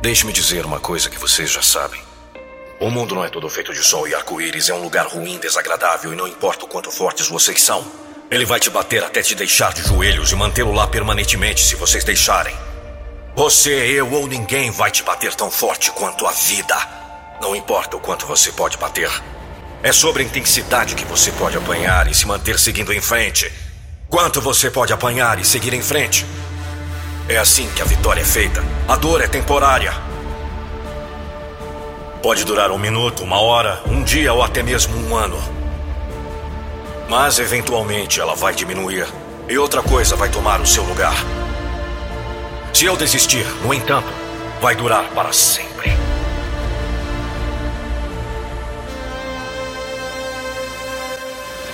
Deixe-me dizer uma coisa que vocês já sabem. O mundo não é todo feito de sol e arco-íris, é um lugar ruim, desagradável, e não importa o quanto fortes vocês são. Ele vai te bater até te deixar de joelhos e mantê-lo lá permanentemente se vocês deixarem. Você, eu ou ninguém vai te bater tão forte quanto a vida. Não importa o quanto você pode bater. É sobre a intensidade que você pode apanhar e se manter seguindo em frente. Quanto você pode apanhar e seguir em frente. É assim que a vitória é feita. A dor é temporária. Pode durar um minuto, uma hora, um dia ou até mesmo um ano. Mas eventualmente ela vai diminuir e outra coisa vai tomar o seu lugar. Se eu desistir, no entanto, vai durar para sempre.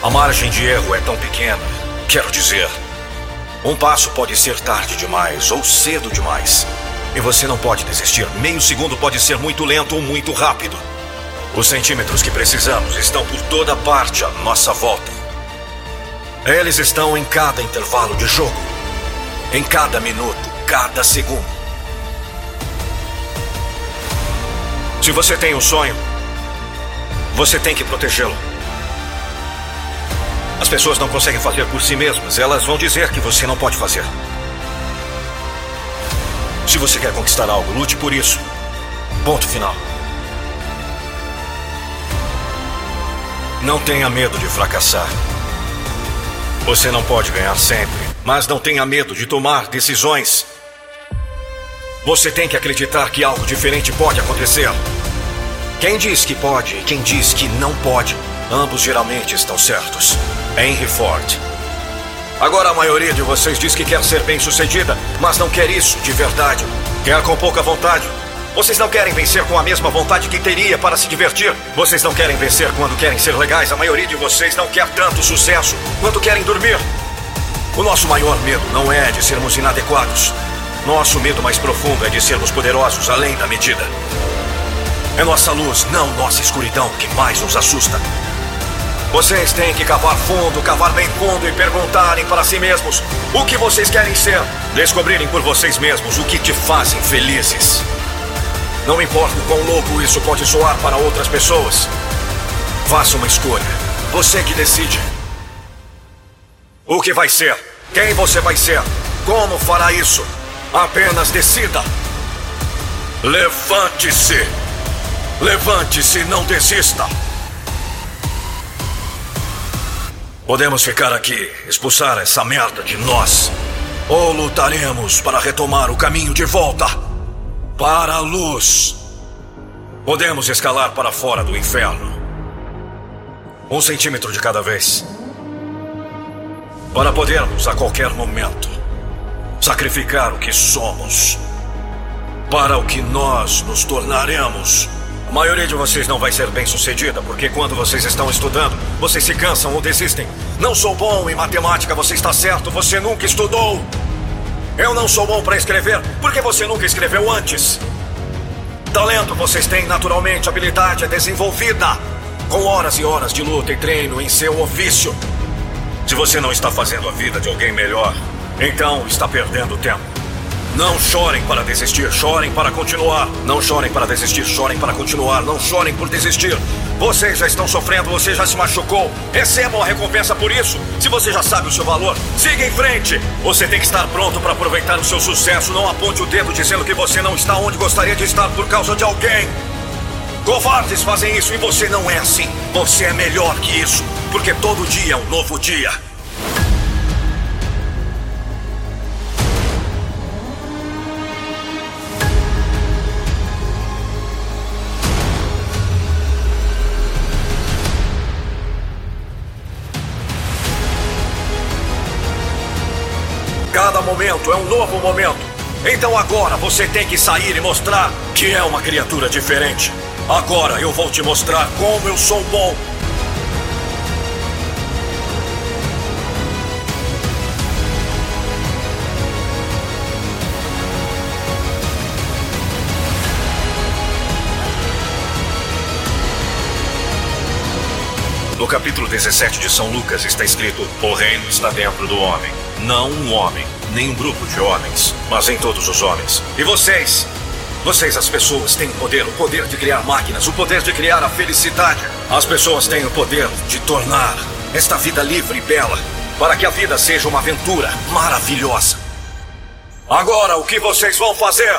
A margem de erro é tão pequena. Quero dizer, um passo pode ser tarde demais ou cedo demais. E você não pode desistir. Meio segundo pode ser muito lento ou muito rápido. Os centímetros que precisamos estão por toda parte à nossa volta. Eles estão em cada intervalo de jogo, em cada minuto, cada segundo. Se você tem um sonho, você tem que protegê-lo. As pessoas não conseguem fazer por si mesmas, elas vão dizer que você não pode fazer. Se você quer conquistar algo, lute por isso. Ponto final. Não tenha medo de fracassar. Você não pode ganhar sempre, mas não tenha medo de tomar decisões. Você tem que acreditar que algo diferente pode acontecer. Quem diz que pode e quem diz que não pode, ambos geralmente estão certos. Henry Ford. Agora a maioria de vocês diz que quer ser bem-sucedida, mas não quer isso de verdade. Quer com pouca vontade. Vocês não querem vencer com a mesma vontade que teria para se divertir. Vocês não querem vencer quando querem ser legais. A maioria de vocês não quer tanto sucesso quanto querem dormir. O nosso maior medo não é de sermos inadequados. Nosso medo mais profundo é de sermos poderosos além da medida. É nossa luz, não nossa escuridão, que mais nos assusta. Vocês têm que cavar fundo, cavar bem fundo e perguntarem para si mesmos o que vocês querem ser. Descobrirem por vocês mesmos o que te fazem felizes. Não importa o quão louco isso pode soar para outras pessoas. Faça uma escolha. Você que decide. O que vai ser? Quem você vai ser? Como fará isso? Apenas decida. Levante-se. Levante-se, não desista. Podemos ficar aqui, expulsar essa merda de nós. Ou lutaremos para retomar o caminho de volta para a luz. Podemos escalar para fora do inferno. Um centímetro de cada vez. Para podermos, a qualquer momento, sacrificar o que somos para o que nós nos tornaremos. Maioria de vocês não vai ser bem sucedida, porque quando vocês estão estudando, vocês se cansam ou desistem. Não sou bom em matemática, você está certo, você nunca estudou. Eu não sou bom para escrever, porque você nunca escreveu antes. Talento vocês têm naturalmente, habilidade é desenvolvida. Com horas e horas de luta e treino em seu ofício. Se você não está fazendo a vida de alguém melhor, então está perdendo tempo. Não chorem para desistir, chorem para continuar. Não chorem para desistir, chorem para continuar. Não chorem por desistir. Vocês já estão sofrendo, você já se machucou. Recebam a recompensa por isso. Se você já sabe o seu valor, siga em frente. Você tem que estar pronto para aproveitar o seu sucesso. Não aponte o dedo dizendo que você não está onde gostaria de estar por causa de alguém. Covardes fazem isso e você não é assim. Você é melhor que isso, porque todo dia é um novo dia. Cada momento é um novo momento. Então agora você tem que sair e mostrar que é uma criatura diferente. Agora eu vou te mostrar como eu sou bom. Capítulo 17 de São Lucas está escrito: O reino está dentro do homem. Não um homem, nem um grupo de homens, mas em todos os homens. E vocês? Vocês, as pessoas, têm o poder, o poder de criar máquinas, o poder de criar a felicidade. As pessoas têm o poder de tornar esta vida livre e bela, para que a vida seja uma aventura maravilhosa. Agora, o que vocês vão fazer?